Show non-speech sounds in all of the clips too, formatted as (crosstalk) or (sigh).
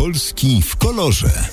Polski w kolorze.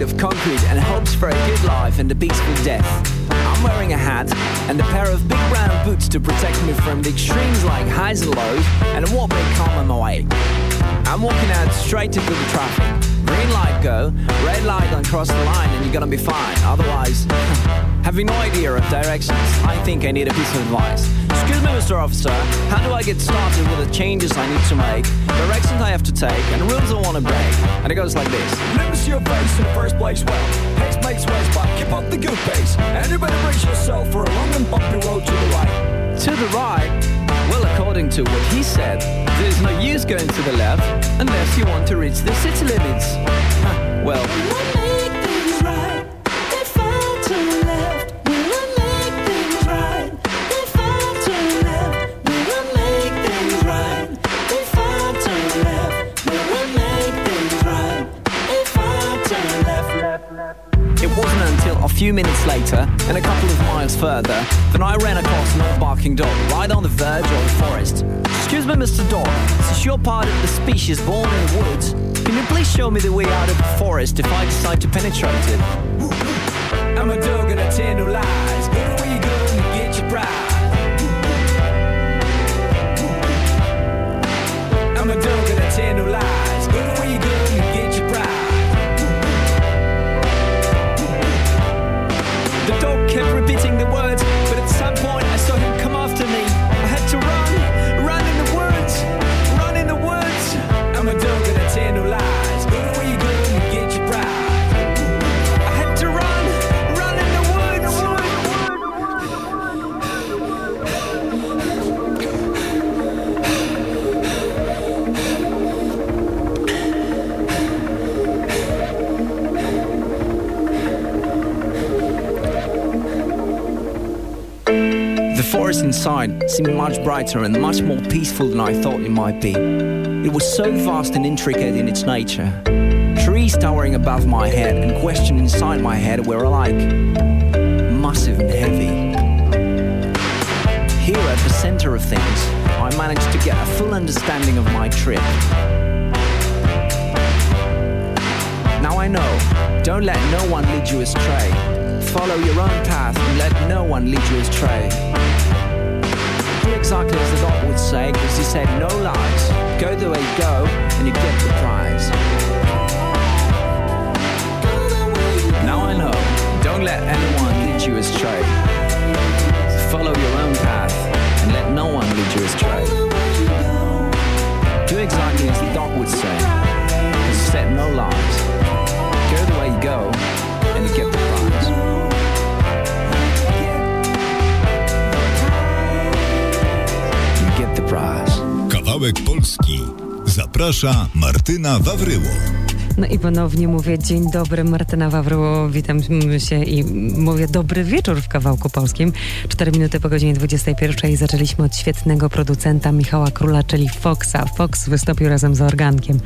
Made of concrete and hopes for a good life and a peaceful death. I'm wearing a hat and a pair of big brown boots to protect me from the extremes like highs and lows and what may come on my way. I'm walking out straight into the traffic. Green light go, red light don't cross the line and you're gonna be fine. Otherwise, (laughs) having no idea of directions, I think I need a piece of advice. Excuse me, Mr. Officer, how do I get started with the changes I need to make, directions I have to take, and rules I want to break? And it goes like this. Never see your face in the first place. Well, pace makes waste, but keep up the good pace. And you better brace yourself for a long and bumpy road to the right. To the right? Well, according to what he said, there's no use going to the left unless you want to reach the city limits. Huh, (laughs) well, few minutes later, and a couple of miles further, that I ran across an old barking dog right on the verge of the forest. Excuse me, Mr. Dog, since you're part of the species born in the woods, can you please show me the way out of the forest if I decide to penetrate it? I'm a dog and I tell no lies. Go to where you go and get your prize. I'm a dog and I tell no lies. Inside seemed much brighter and much more peaceful than I thought it might be. It was so vast and intricate in its nature. Trees towering above my head and questions inside my head were alike massive and heavy. Here at the center of things, I managed to get a full understanding of my trip. Now I know, don't let no one lead you astray. Follow your own path and let no one lead you astray. Exactly as the dog would say, because he said no lies. Go the way you go, and you get the prize. Now I know, don't let anyone lead you astray. Follow your own path, and let no one lead you astray. Do exactly as the dog would say, because he said no lies. Go the way you go, and you get the prize. Zaprasza Martyna Wawryło. No i ponownie mówię dzień dobry, Martyna Wawryło, witam się i mówię dobry wieczór w kawałku polskim. Cztery minuty po godzinie 21 zaczęliśmy od świetnego producenta Michała Króla, czyli Foxa. Fox wystąpił razem z Organkiem.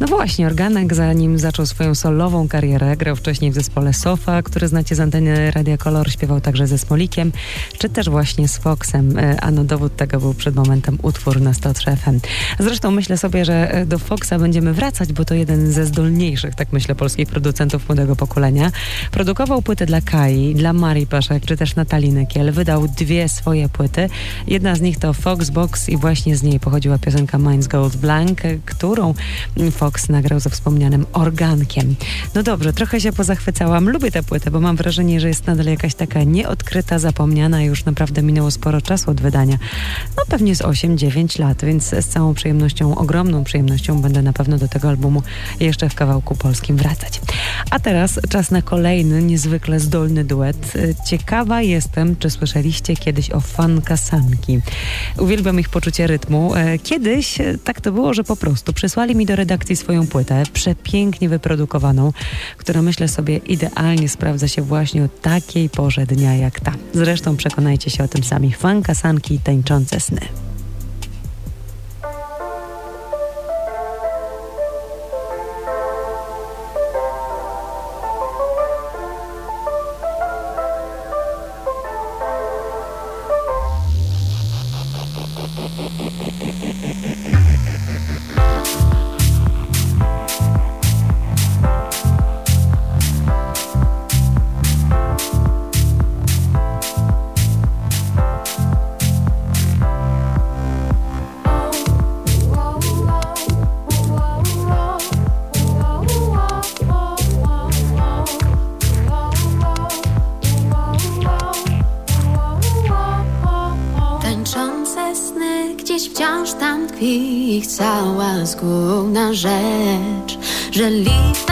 No właśnie, Organek zanim zaczął swoją solową karierę, grał wcześniej w zespole Sofa, który znacie z anteny Radia Kolor, śpiewał także ze Smolikiem, czy też właśnie z Foxem, E, a no dowód tego był przed momentem utwór na 103 FM. Zresztą myślę sobie, że e, do Foxa będziemy wracać, bo to jeden ze zdolniejszych, tak myślę, polskich producentów młodego pokolenia. Produkował płyty dla Kai, dla Marii Paszek, czy też Natalii Nykiel. Wydał dwie swoje płyty. Jedna z nich to Foxbox i właśnie z niej pochodziła piosenka Minds Gold Blank, którą Fox nagrał ze wspomnianym organkiem. No dobrze, trochę się pozachwycałam. Lubię tę płytę, bo mam wrażenie, że jest nadal jakaś taka nieodkryta, zapomniana. Już naprawdę minęło sporo czasu od wydania. No pewnie z 8-9 lat, więc z całą przyjemnością, ogromną przyjemnością będę na pewno do tego albumu jeszcze w kawałku polskim wracać. A teraz czas na kolejny niezwykle zdolny duet. Ciekawa jestem, czy słyszeliście kiedyś o fankasanki. Uwielbiam ich poczucie rytmu. E, kiedyś e, tak to było, że po prostu przysłali mi do redakcji swoją płytę, przepięknie wyprodukowaną, która myślę sobie idealnie sprawdza się właśnie o takiej porze dnia jak ta. Zresztą przekonajcie się o tym sami. Fankasanki tańczące sny. Rzecz, że lista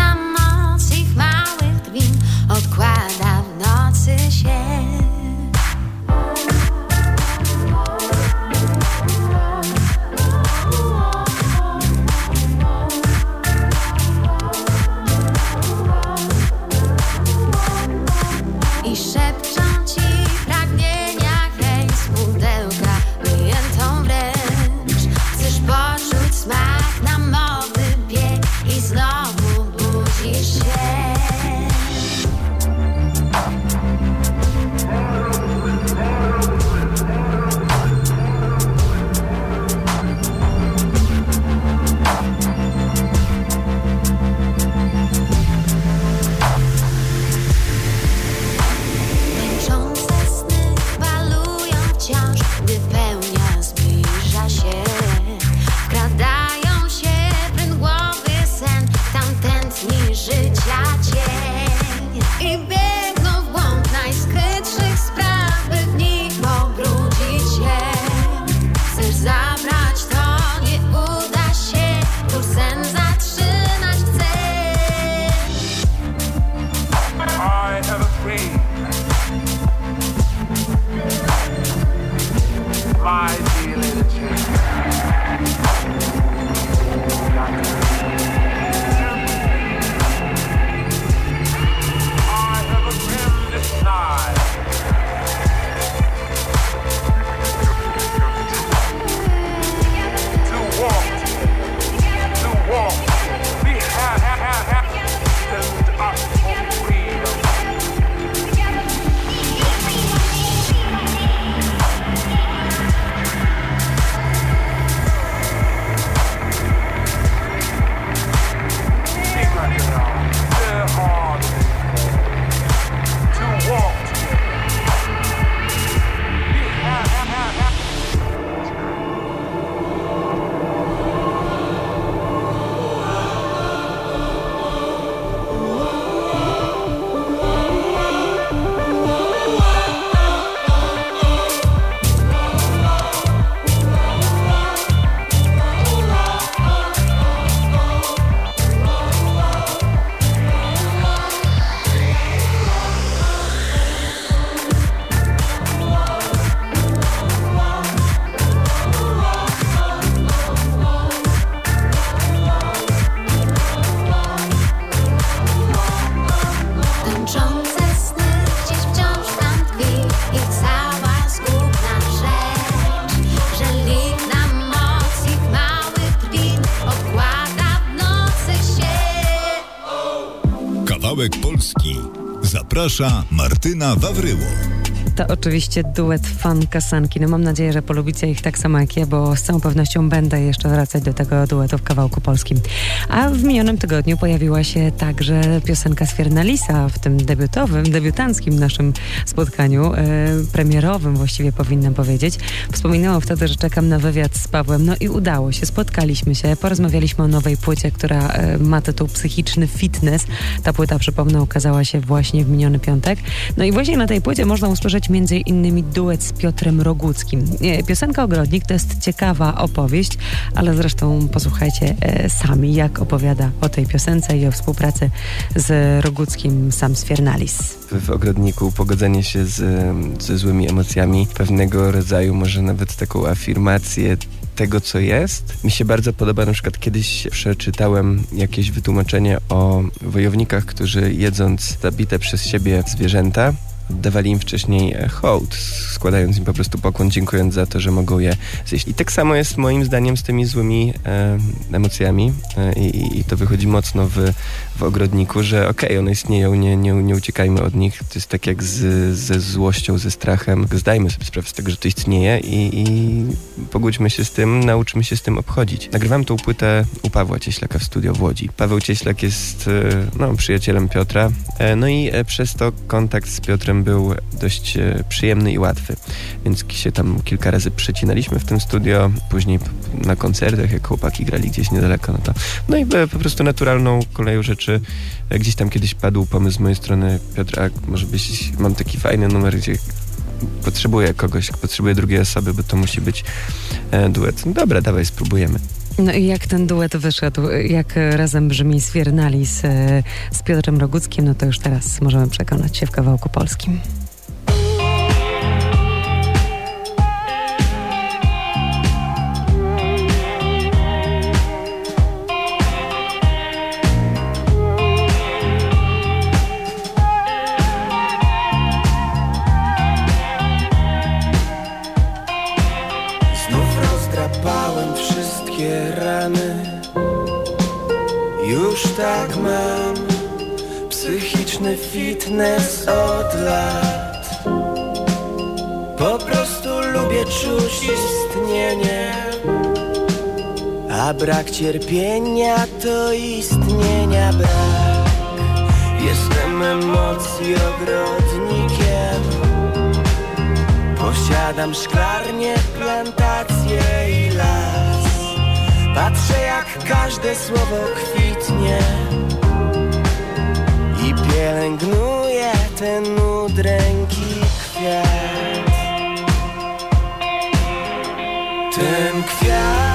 Kawałek Polski. Zaprasza Martyna Wawryło. To oczywiście duet fan kasanki. No mam nadzieję, że polubicie ich tak samo jak ja, bo z całą pewnością będę jeszcze wracać do tego duetu w kawałku polskim. A w minionym tygodniu pojawiła się także piosenka Swiernalisa w tym debiutowym, debiutanckim naszym spotkaniu, e, premierowym właściwie powinnam powiedzieć. Wspominałam wtedy, że czekam na wywiad z Pawłem, no i udało się. Spotkaliśmy się, porozmawialiśmy o nowej płycie, która e, ma tytuł Psychiczny Fitness. Ta płyta, przypomnę, ukazała się właśnie w miniony piątek. No i właśnie na tej płycie można usłyszeć stworzyć między innymi duet z Piotrem Roguckim. Piosenka Ogrodnik to jest ciekawa opowieść, ale zresztą posłuchajcie e, sami, jak opowiada o tej piosence i o współpracy z Roguckim sam Sfiernalis. w ogrodniku, pogodzenie się z, ze złymi emocjami, pewnego rodzaju może nawet taką afirmację tego, co jest. Mi się bardzo podoba, na przykład kiedyś przeczytałem jakieś wytłumaczenie o wojownikach, którzy jedząc zabite przez siebie zwierzęta, oddawali im wcześniej e, hołd, składając im po prostu pokłon, dziękując za to, że mogą je zjeść. I tak samo jest moim zdaniem z tymi złymi e, emocjami e, i, i to wychodzi mocno w, w ogrodniku, że okej, one istnieją, nie, nie, nie uciekajmy od nich. To jest tak jak z, ze złością, ze strachem. Zdajmy sobie sprawę z tego, że to istnieje i, i pogódźmy się z tym, nauczmy się z tym obchodzić. Nagrywam tą płytę u Pawła Cieślaka w studio w Łodzi. Paweł Cieślak jest e, no, przyjacielem Piotra, e, no i e, przez to kontakt z Piotrem był dość przyjemny i łatwy, więc się tam kilka razy przecinaliśmy w tym studio, później na koncertach, jak chłopaki grali gdzieś niedaleko, no to no i po prostu naturalną koleją rzeczy e, gdzieś tam kiedyś padł pomysł z mojej strony, Piotr, a może byś, mam taki fajny numer, gdzie potrzebuję kogoś, potrzebuję drugiej osoby, bo to musi być e, duet. No dobra, dawaj, spróbujemy. No i jak ten duet wyszedł, jak razem brzmi Sfiernalis e, z Piotrem Roguckim, no to już teraz możemy przekonać się w kawałku polskim. Fitness od lat. Po prostu lubię czuć istnienie A brak cierpienia to istnienia brak. Jestem emocji ogrodnikiem. Posiadam szklarnię, plantację i las. Patrzę jak każde słowo kwitnie I pielęgnuję ten udręki kwiat. Ten kwiat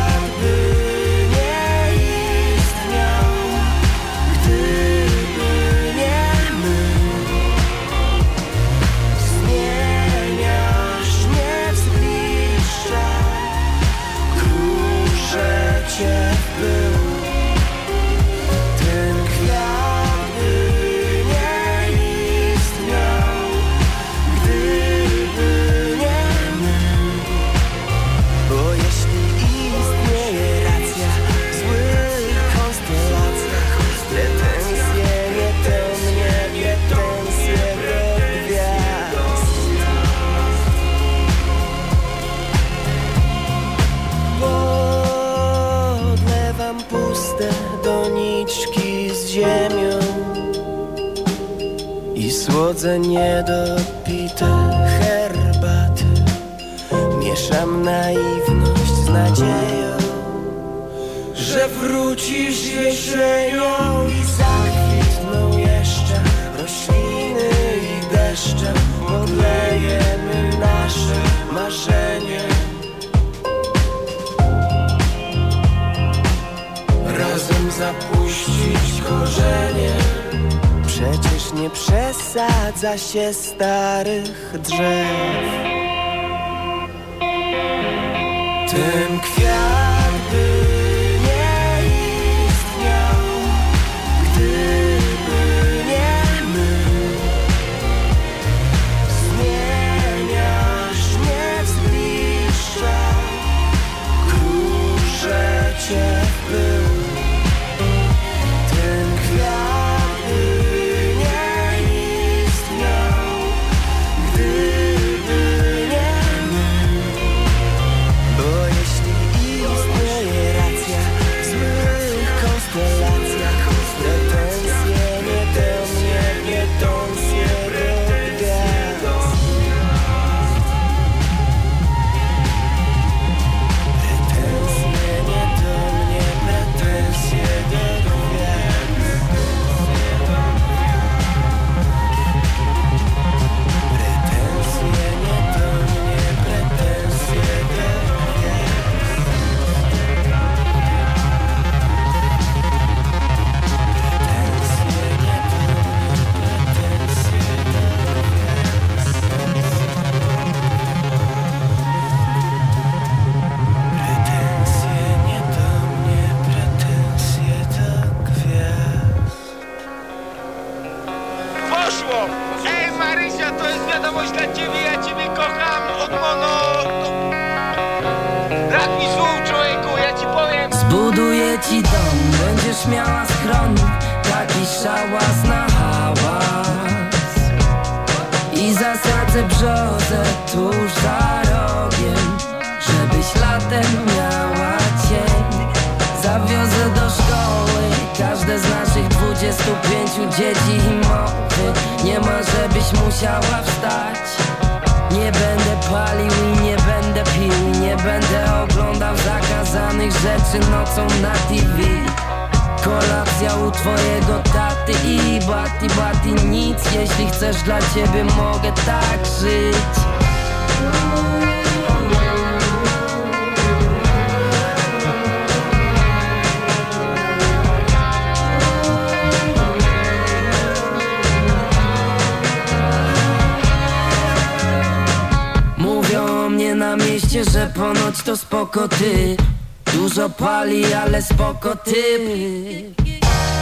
pali, ale spoko ty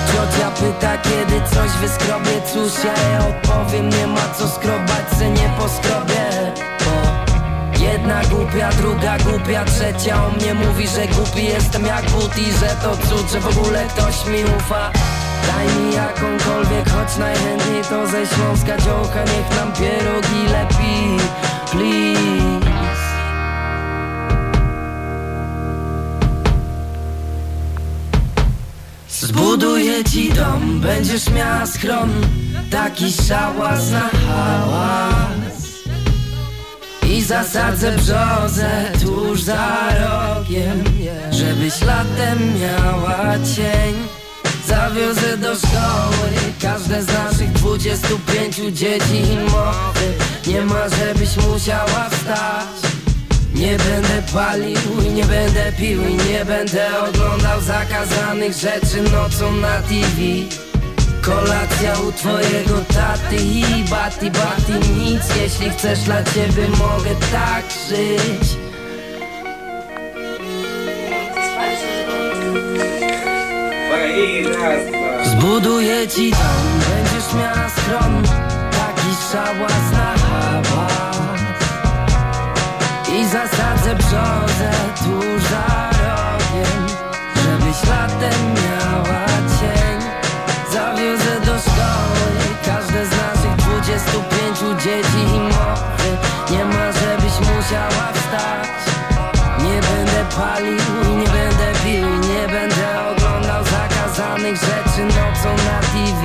Ciocia pyta, kiedy coś wyskrobie. Cóż ja jej odpowiem, nie ma co skrobać, se nie poskrobię. Bo jedna głupia, druga głupia, trzecia o mnie mówi, że głupi jestem jak but I że to cud, że w ogóle ktoś mi ufa. Daj mi jakąkolwiek, choć najchętniej to ze Śląska dziołcha Niech nam pierogi lepi, please Zbuduję ci dom, będziesz miała schron Taki szałas na hałas. I zasadzę brzozę tuż za rogiem Żebyś latem miała cień. Zawiozę do szkoły każde z naszych 25 dzieci i mowy. Nie ma żebyś musiała wstać nie będę palił i nie będę pił i nie będę oglądał zakazanych rzeczy nocą na TV Kolacja u twojego taty i bati bati nic. Jeśli chcesz dla ciebie mogę tak żyć. Zbuduję ci dom, będziesz miała schron Taki szałas na zasadzę brzozę tuż za rogiem Żebyś latem miała cień. Zawiozę do szkoły każde z naszych 25 dzieci i mowy. Nie ma żebyś musiała wstać. Nie będę palił i nie będę pił nie będę oglądał zakazanych rzeczy nocą na TV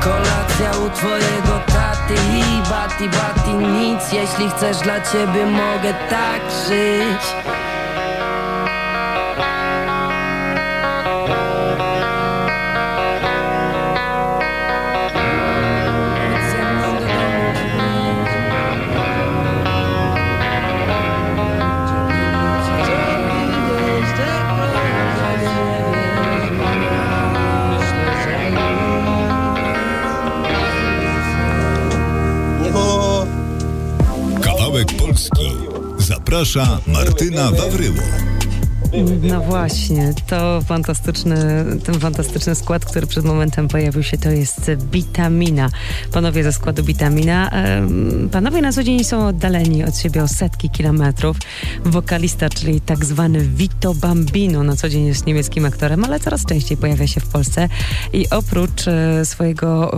Kolacja u twojego taty i bati bati nic. Jeśli chcesz dla ciebie mogę tak żyć Polski. Zaprasza Martyna Wawryło. No właśnie, to fantastyczny, ten fantastyczny skład, który przed momentem pojawił się, to jest Bitamina. Panowie ze składu Bitamina. Panowie na co dzień są oddaleni od siebie o setki kilometrów. Wokalista, czyli tak zwany Vito Bambino, na co dzień jest niemieckim aktorem, ale coraz częściej pojawia się w Polsce. I oprócz e, swojego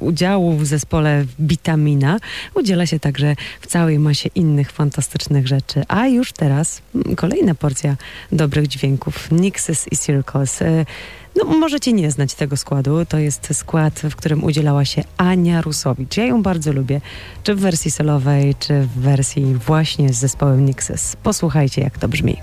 udziału w zespole Bitamina, udziela się także w całej masie innych fantastycznych rzeczy. A już teraz mm, kolejna porcja dobrych dźwięków. Nixes i Circles. E, No, możecie nie znać tego składu. To jest skład, w którym udzielała się Ania Rusowicz. Ja ją bardzo lubię. Czy w wersji solowej, czy w wersji właśnie z zespołem Nixes. Posłuchajcie, jak to brzmi.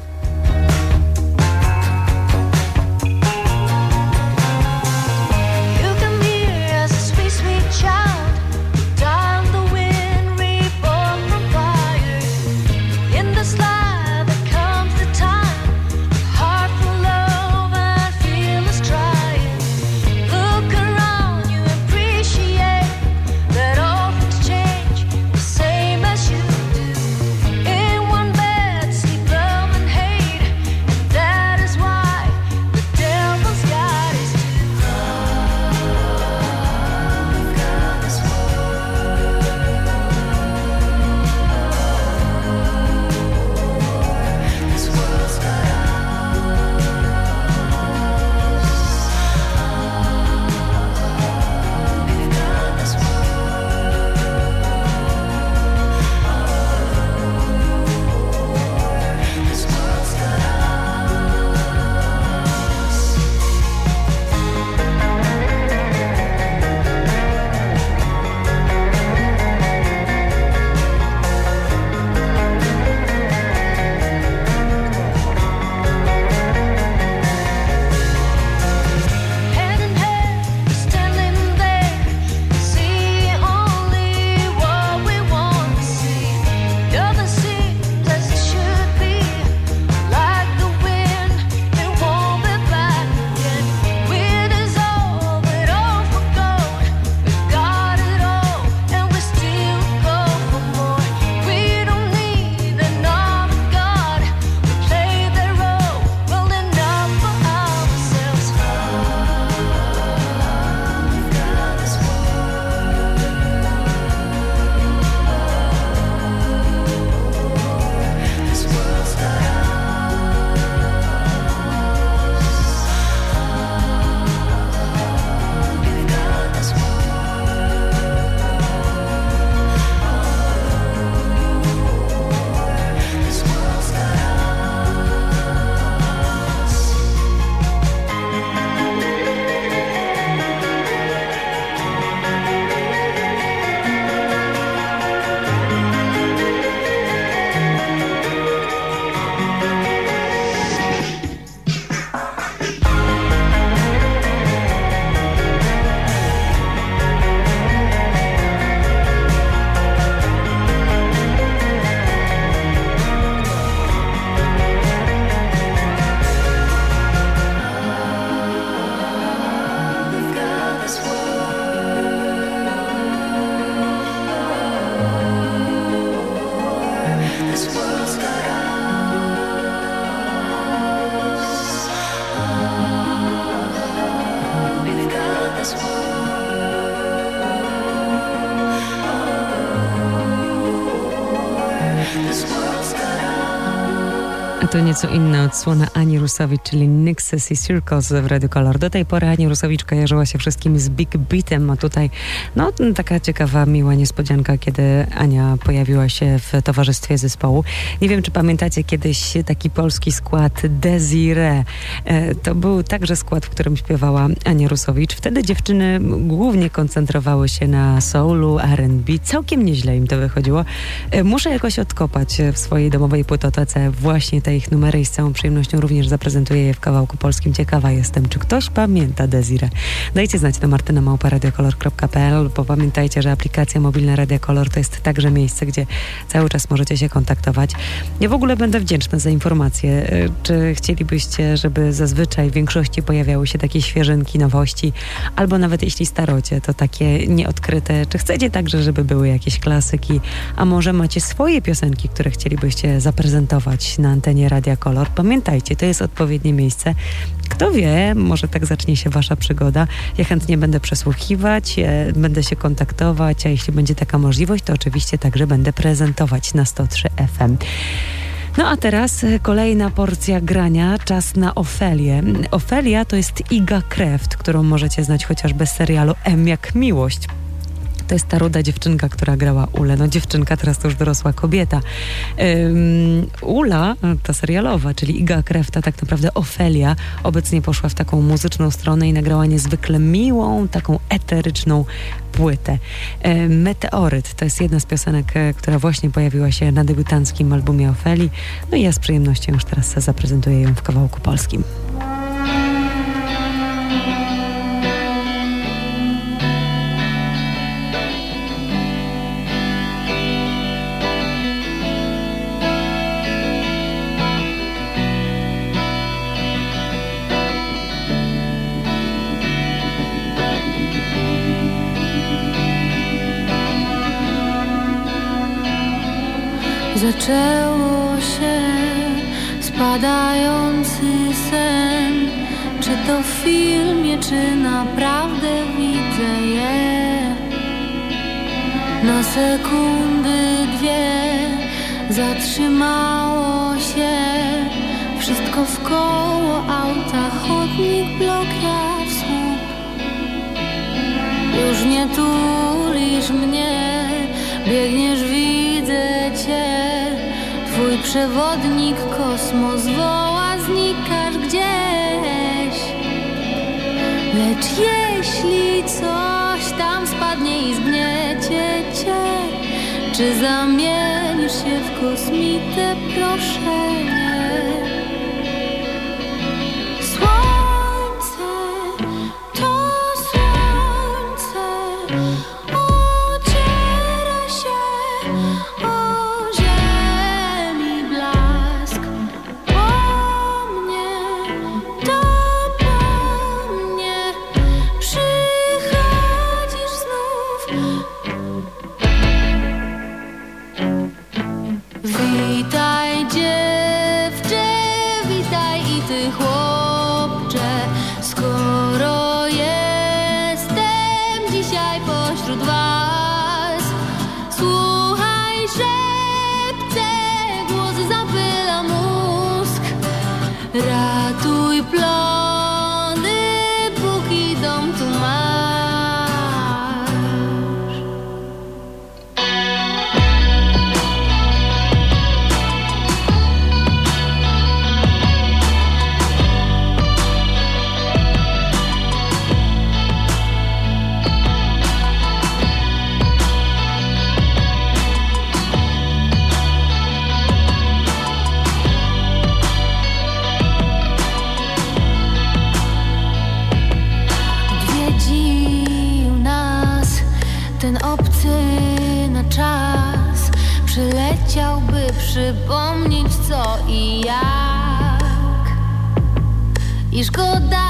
To nieco inna odsłona Ani Rusowicz, czyli Nixes i Circles w Radio Color. Do tej pory Ani Rusowicz kojarzyła się wszystkim z Big Beatem, a tutaj no taka ciekawa, miła niespodzianka, kiedy Ania pojawiła się w towarzystwie zespołu. Nie wiem, czy pamiętacie kiedyś taki polski skład Desire. E, To był także skład, w którym śpiewała Ania Rusowicz. Wtedy dziewczyny głównie koncentrowały się na soulu, R&B. Całkiem nieźle im to wychodziło. E, Muszę jakoś odkopać w swojej domowej płytotece właśnie te ich numery i z całą przyjemnością również zaprezentuję je w kawałku polskim. Ciekawa jestem, czy ktoś pamięta Desire. Dajcie znać na martynamałparadiokolor.pl, bo pamiętajcie, że aplikacja mobilna Radia Kolor to jest także miejsce, gdzie cały czas możecie się kontaktować. Ja w ogóle będę wdzięczna za informacje. E, Czy chcielibyście, żeby zazwyczaj w większości pojawiały się takie świeżynki, nowości, albo nawet jeśli starocie, to takie nieodkryte. Czy chcecie także, żeby były jakieś klasyki, a może macie swoje piosenki, które chcielibyście zaprezentować na antenie Radia Kolor? Pamiętajcie, to jest odpowiednie miejsce. Kto wie, może tak zacznie się wasza przygoda. Ja chętnie będę przesłuchiwać, e, będę się kontaktować, a jeśli będzie taka możliwość, to oczywiście także będę prezentować na 103 FM. No a teraz e, kolejna porcja grania, czas na Ofelię. Ofelia to jest Iga Kreft, którą możecie znać chociażby z serialu M jak miłość. To jest ta ruda dziewczynka, która grała Ulę. No dziewczynka, teraz to już dorosła kobieta. Ym, Ula, ta serialowa, czyli Iga Krefta, tak naprawdę Ofelia, obecnie poszła w taką muzyczną stronę i nagrała niezwykle miłą, taką eteryczną płytę. Meteoryt to jest jedna z piosenek, e, która właśnie pojawiła się na debiutanckim albumie Ofeli. No i ja z przyjemnością już teraz zaprezentuję ją w kawałku polskim. Zaczęło się spadający sen. Czy to w filmie, czy naprawdę widzę je? Na sekundy dwie zatrzymało się Wszystko w koło auta, chodnik, blok, ja w słup. Już nie tulisz mnie, biegniesz, widzę cię przewodnik kosmos woła, znikasz gdzieś. Lecz jeśli coś tam spadnie i zgniecie cię Czy zamienisz się w kosmitę, proszę ten obcy na czas Przyleciał, by przypomnieć co i jak. I szkoda,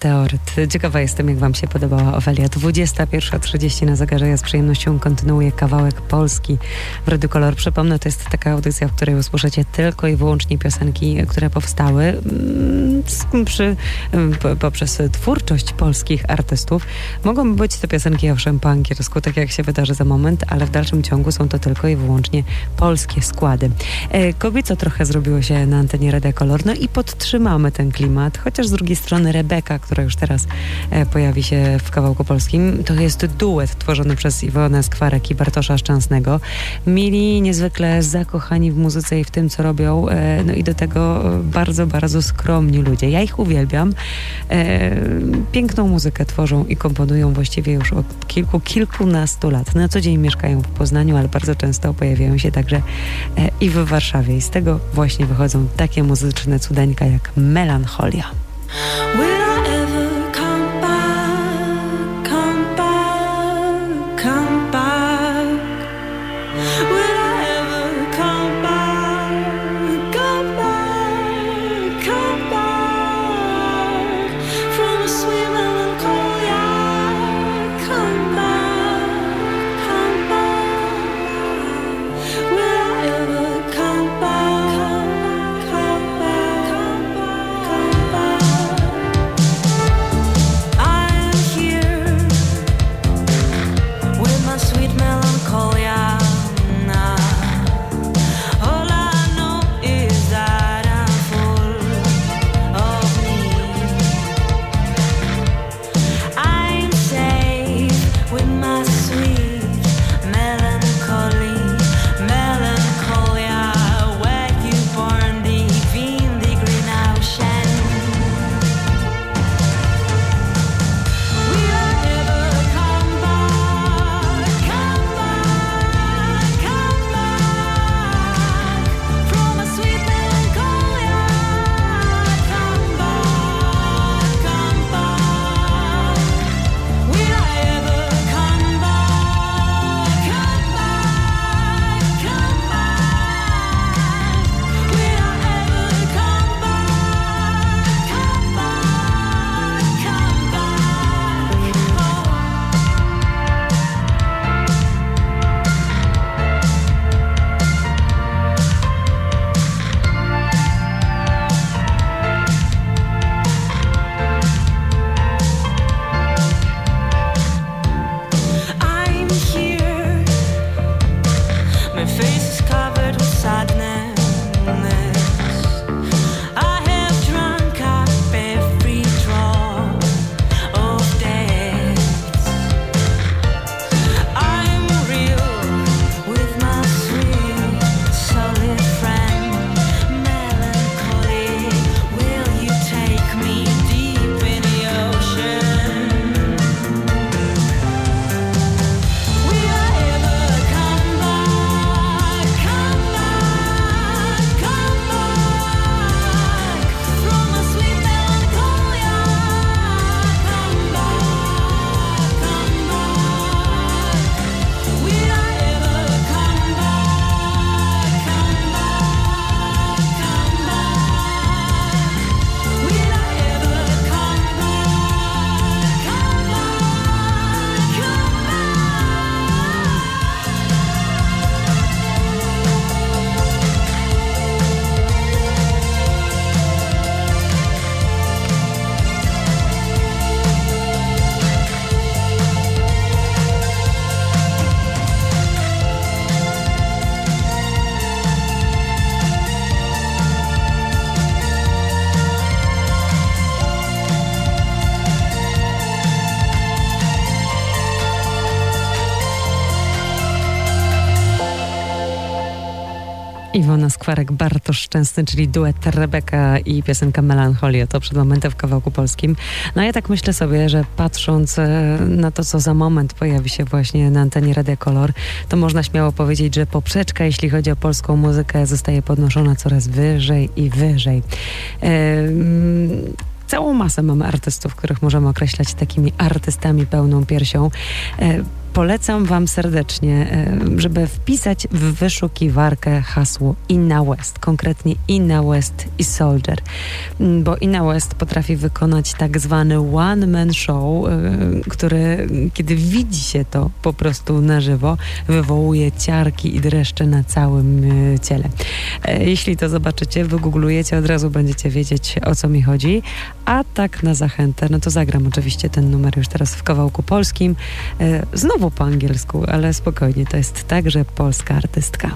i Meteoryt. Ciekawa jestem, jak wam się podobała Ofelia. 21.30 na zegarze. Ja z przyjemnością kontynuuję kawałek Polski w Rady Kolor. Przypomnę, to jest taka audycja, w której usłyszycie tylko i wyłącznie piosenki, które powstały mm, przy, mm, po- poprzez twórczość polskich artystów. Mogą być te piosenki owszem po angielsku, tak jak się wydarzy za moment, ale w dalszym ciągu są to tylko i wyłącznie polskie składy. E, Kobieco trochę zrobiło się na antenie Radia Kolor, no i podtrzymamy ten klimat, chociaż z drugiej strony Rebeka, która już teraz e, pojawi się w kawałku polskim, to jest duet tworzony przez Iwonę Skwarek i Bartosza Szczęsnego. Mili, niezwykle zakochani w muzyce i w tym, co robią, e, no i do tego e, bardzo, bardzo skromni ludzie. Ja ich uwielbiam. Piękną muzykę tworzą i komponują właściwie już od kilku, kilkunastu lat. Na co dzień mieszkają w Poznaniu, ale bardzo często pojawiają się także i w Warszawie. I z tego właśnie wychodzą takie muzyczne cudeńka jak Melancholia. my face is covered Skwarek, Bartosz Szczęsny, czyli duet Rebeka i piosenka Melancholia. To przed momentem w kawałku polskim. No ja tak myślę sobie, że patrząc e, na to, co za moment pojawi się właśnie na antenie Radia Kolor, to można śmiało powiedzieć, że poprzeczka, jeśli chodzi o polską muzykę, zostaje podnoszona coraz wyżej i wyżej. E, mm, Całą masę mamy artystów, których możemy określać takimi artystami pełną piersią. Polecam Wam serdecznie, e, żeby wpisać w wyszukiwarkę hasło Inna West, konkretnie Inna West i Soldier, Mm, bo Inna West potrafi wykonać tak zwany one-man show, e, który kiedy widzi się to po prostu na żywo, wywołuje ciarki i dreszcze na całym e, ciele. Jeśli to zobaczycie, wygooglujecie, od razu będziecie wiedzieć o co mi chodzi. A tak na zachętę, no to zagram oczywiście ten numer już teraz w kawałku polskim. E, Po angielsku, ale spokojnie, to jest także polska artystka.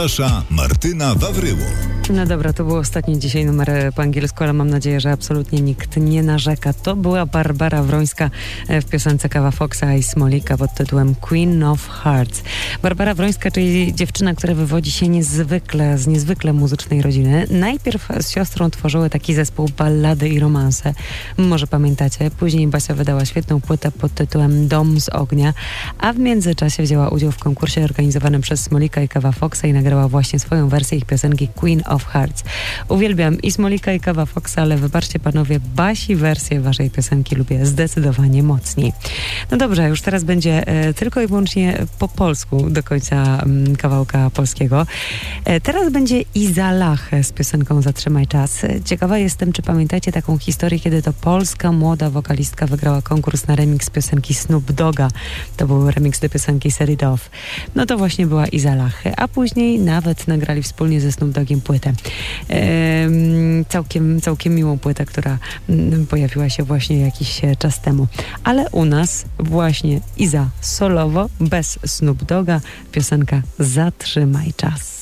Zaprasza Martyna Wawryło. No dobra, to był ostatni dzisiaj numer e, po angielsku, ale mam nadzieję, że absolutnie nikt nie narzeka. To była Barbara Wrońska e, w piosence Kawa Foxa i Smolika pod tytułem Queen of Hearts. Barbara Wrońska, czyli dziewczyna, która wywodzi się niezwykle, z niezwykle muzycznej rodziny. Najpierw z siostrą tworzyły taki zespół ballady i romanse. Może pamiętacie. Później Basia wydała świetną płytę pod tytułem Dom z ognia, a w międzyczasie wzięła udział w konkursie organizowanym przez Smolika i Kawa Foxa i nagrała właśnie swoją wersję ich piosenki Queen of Hearts. Uwielbiam i Smolika i Kawa Foxa, ale wybaczcie panowie, Basi wersję waszej piosenki lubię zdecydowanie mocniej. No dobrze, już teraz będzie e, tylko i wyłącznie po polsku do końca mm, kawałka polskiego. E, teraz będzie Iza Lach z piosenką Zatrzymaj czas. E, Ciekawa jestem, czy pamiętacie taką historię, kiedy to polska młoda wokalistka wygrała konkurs na remix piosenki Snoop Doga. To był remix do piosenki Set It Off. No to właśnie była Iza Lach. A później nawet nagrali wspólnie ze Snoop Dogiem płytę. Em, całkiem, całkiem miłą płytę, która mm, pojawiła się właśnie jakiś e, czas temu. Ale u nas właśnie Iza solowo, bez Snoop Doga, piosenka Zatrzymaj czas.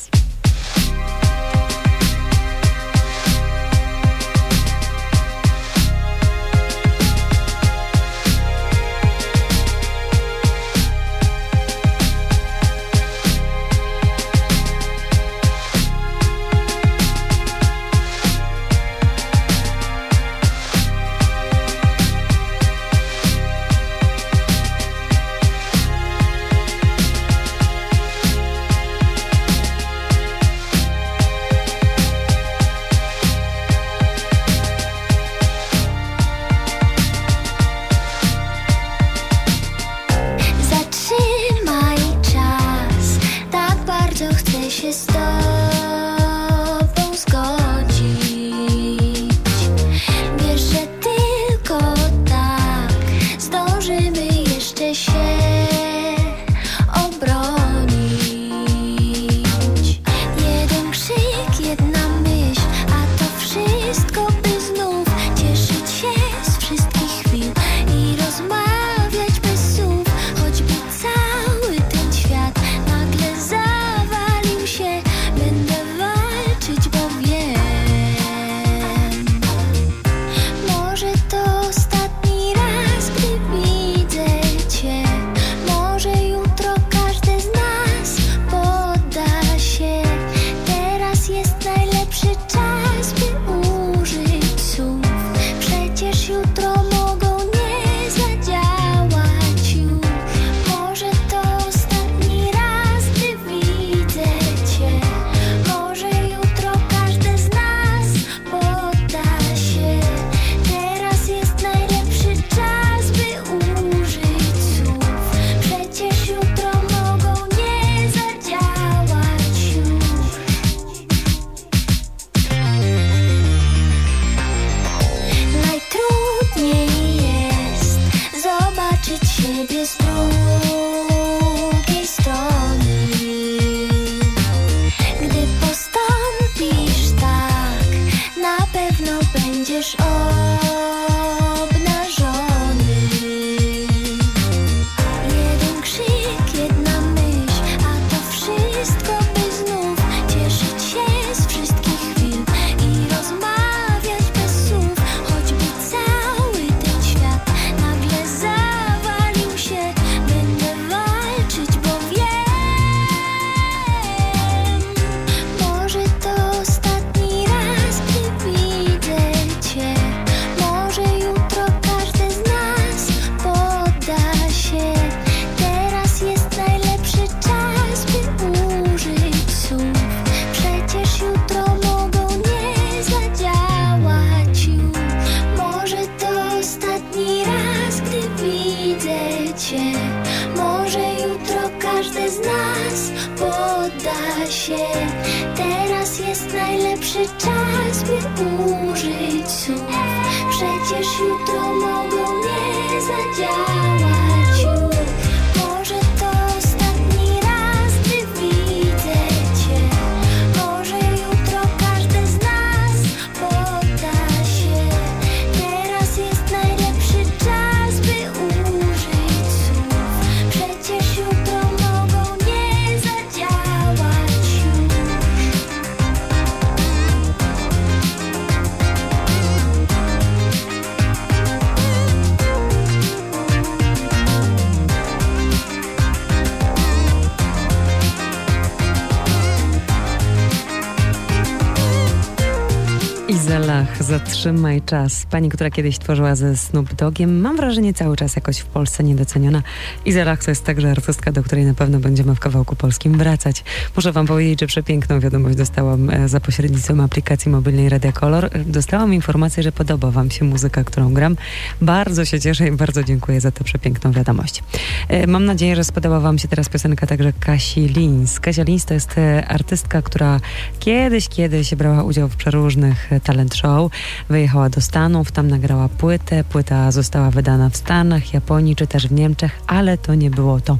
Zatrzymaj czas. Pani, która kiedyś tworzyła ze Snoop Dogiem, mam wrażenie cały czas jakoś w Polsce niedoceniona. Izelach to jest także artystka, do której na pewno będziemy w kawałku polskim wracać. Muszę wam powiedzieć, że przepiękną wiadomość dostałam e, za pośrednictwem aplikacji mobilnej Radia Color. Dostałam informację, że podoba wam się muzyka, którą gram. Bardzo się cieszę i bardzo dziękuję za tę przepiękną wiadomość. E, Mam nadzieję, że spodobała wam się teraz piosenka także Kasi Lins. Kasia Lins to jest e, artystka, która kiedyś, kiedyś brała udział w przeróżnych e, talent show. Wyjechała do Stanów, tam nagrała płytę. Płyta została wydana w Stanach, Japonii czy też w Niemczech, ale to nie było to.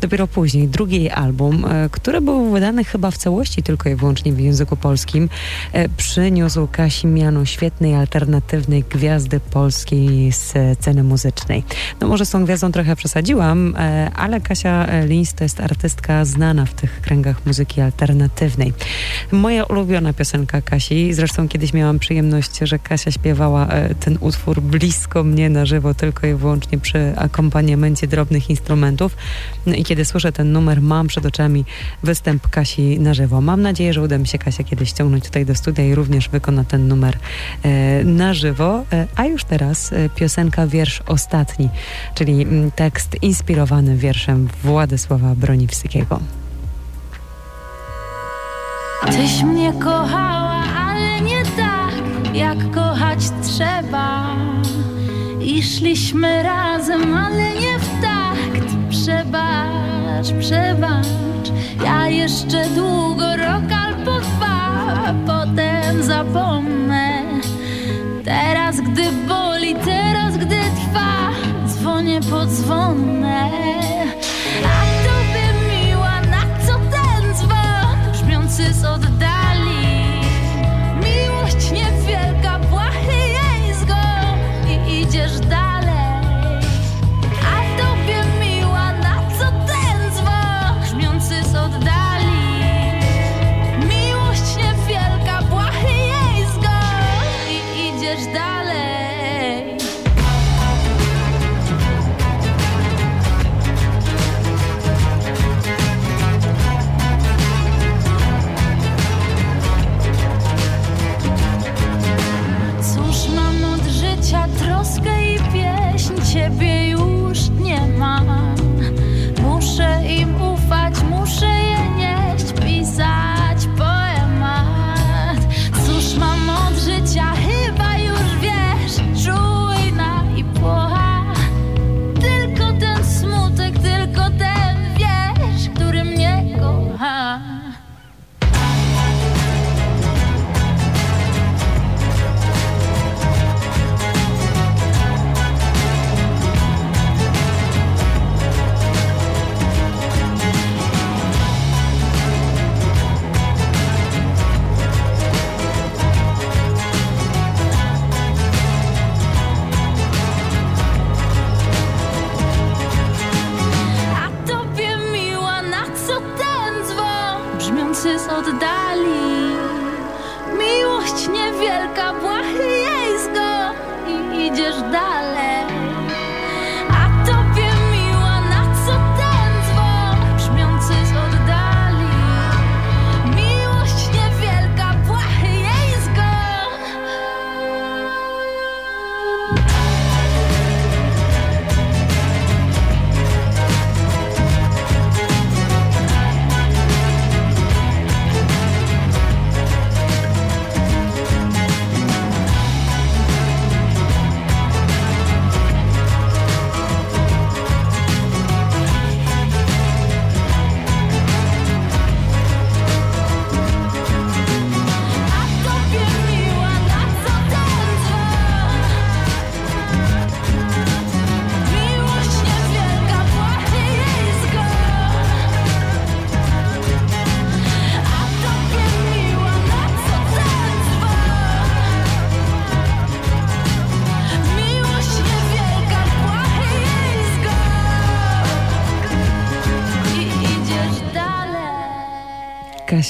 Dopiero później drugi jej album, e, który był wydany chyba w całości tylko i wyłącznie w języku polskim, e, przyniósł Kasi miano świetnej, alternatywnej gwiazdy polskiej sceny muzycznej. No może z tą gwiazdą trochę przesadziłam, e, ale Kasia Lins to jest artystka znana w tych kręgach muzyki alternatywnej. Moja ulubiona piosenka Kasi, zresztą kiedyś miałam przyjemność, że Kasia śpiewała e, ten utwór blisko mnie na żywo, tylko i wyłącznie przy akompaniamencie drobnych instrumentów. No i kiedy słyszę ten numer, mam przed oczami występ Kasi na żywo. Mam nadzieję, że uda mi się Kasia kiedyś ściągnąć tutaj do studia i również wykona ten numer e, na żywo. E, a już teraz piosenka wiersz ostatni, czyli tekst inspirowany wierszem Władysława Broniwskiego. Tyś mnie tak, jak kochać trzeba. I szliśmy razem, ale nie w takt. Przebacz, przebacz, ja jeszcze długo rok albo dwa, potem zapomnę. Teraz, gdy boli, teraz, gdy trwa, dzwonię po dzwonę. A tobie miła, na co ten dzwon, brzmiący z oddali.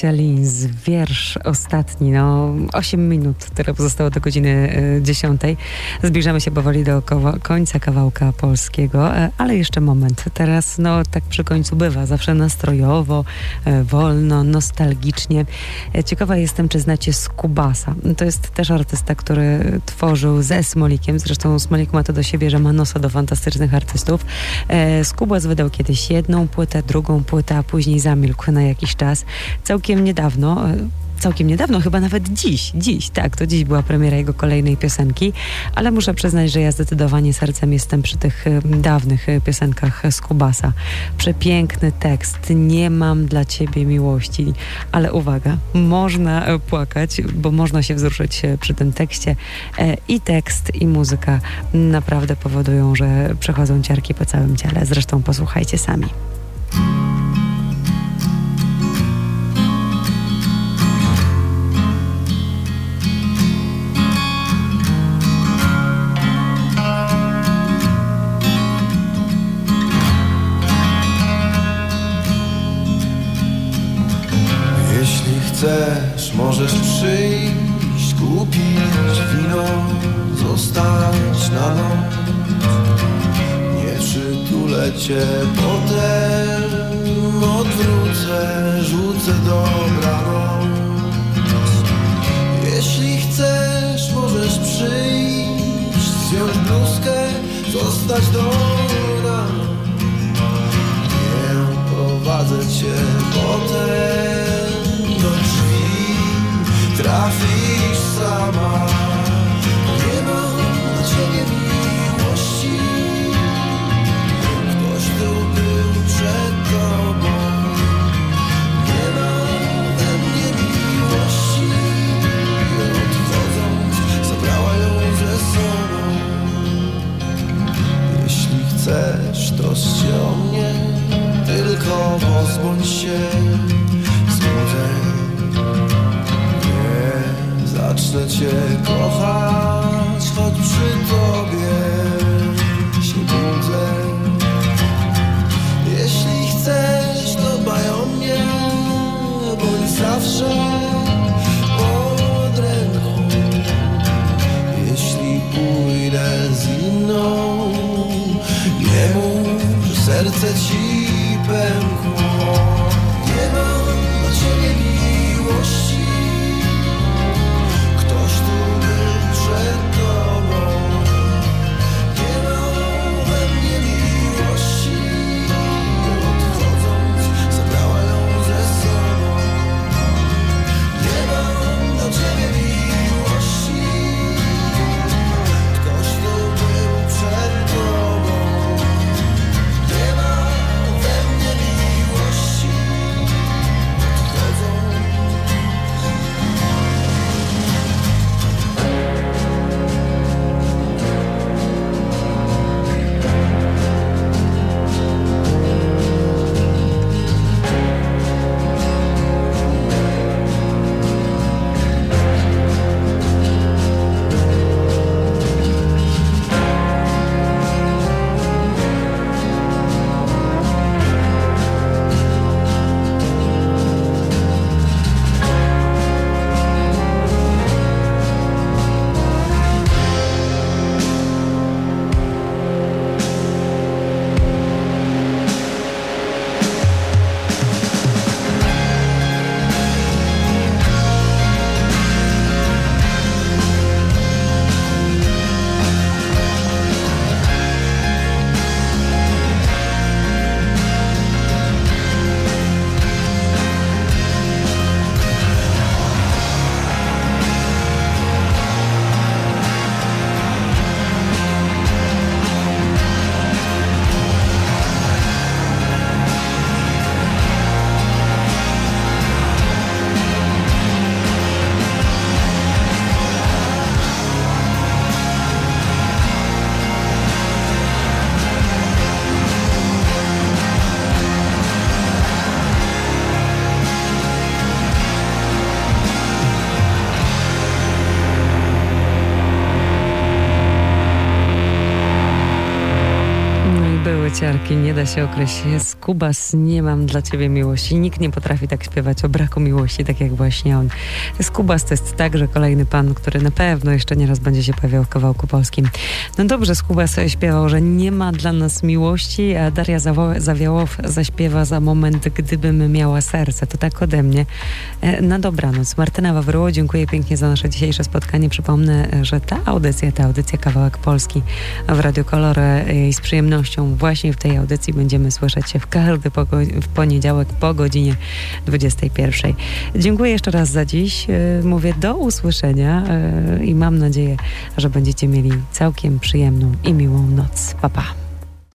Kasia Linz, wiersz ostatni, no 8 minut, które pozostało do godziny y, 10. Zbliżamy się powoli do końca kawałka polskiego, e, ale jeszcze moment. Teraz, no tak przy końcu bywa, zawsze nastrojowo, e, wolno, nostalgicznie. E, Ciekawa jestem, czy znacie Skubasa. To jest też artysta, który tworzył ze Smolikiem, zresztą Smolik ma to do siebie, że ma nosa do fantastycznych artystów. E, Skubas wydał kiedyś jedną płytę, drugą płytę, a później zamilkł na jakiś czas. Całkiem niedawno, e, całkiem niedawno, chyba nawet dziś, dziś, tak, to dziś była premiera jego kolejnej piosenki, ale muszę przyznać, że ja zdecydowanie sercem jestem przy tych dawnych e, piosenkach z Kubasa. Przepiękny tekst, nie mam dla ciebie miłości, ale uwaga, można e, płakać, bo można się wzruszyć e, przy tym tekście i tekst, i muzyka naprawdę powodują, że przechodzą ciarki po całym ciele. Zresztą posłuchajcie sami. Cię, potem odwrócę, rzucę dobranoc. Jeśli chcesz, możesz przyjść, zdjąć bluzkę, zostać do. Nie prowadzę cię potem do drzwi Trafisz sama Nie da się określić. Skubas, nie mam dla ciebie miłości. Nikt nie potrafi tak śpiewać o braku miłości, tak jak właśnie on. Skubas to jest także kolejny pan, który na pewno jeszcze nieraz będzie się pojawiał w kawałku polskim. No dobrze, Skubas śpiewał, że nie ma dla nas miłości, a Daria Zawiałow zaśpiewa za moment, gdybym miała serce. To tak ode mnie. E, Na dobranoc. Martyna Wawryło, dziękuję pięknie za nasze dzisiejsze spotkanie. Przypomnę, że ta audycja, ta audycja Kawałek Polski w Radio Kolor e, i z przyjemnością właśnie w tej audycji będziemy słyszeć się w każdy w poniedziałek po godzinie 21. Dziękuję jeszcze raz za dziś. E, Mówię do usłyszenia e, i mam nadzieję, że będziecie mieli całkiem przyjemną i miłą noc. Pa, pa.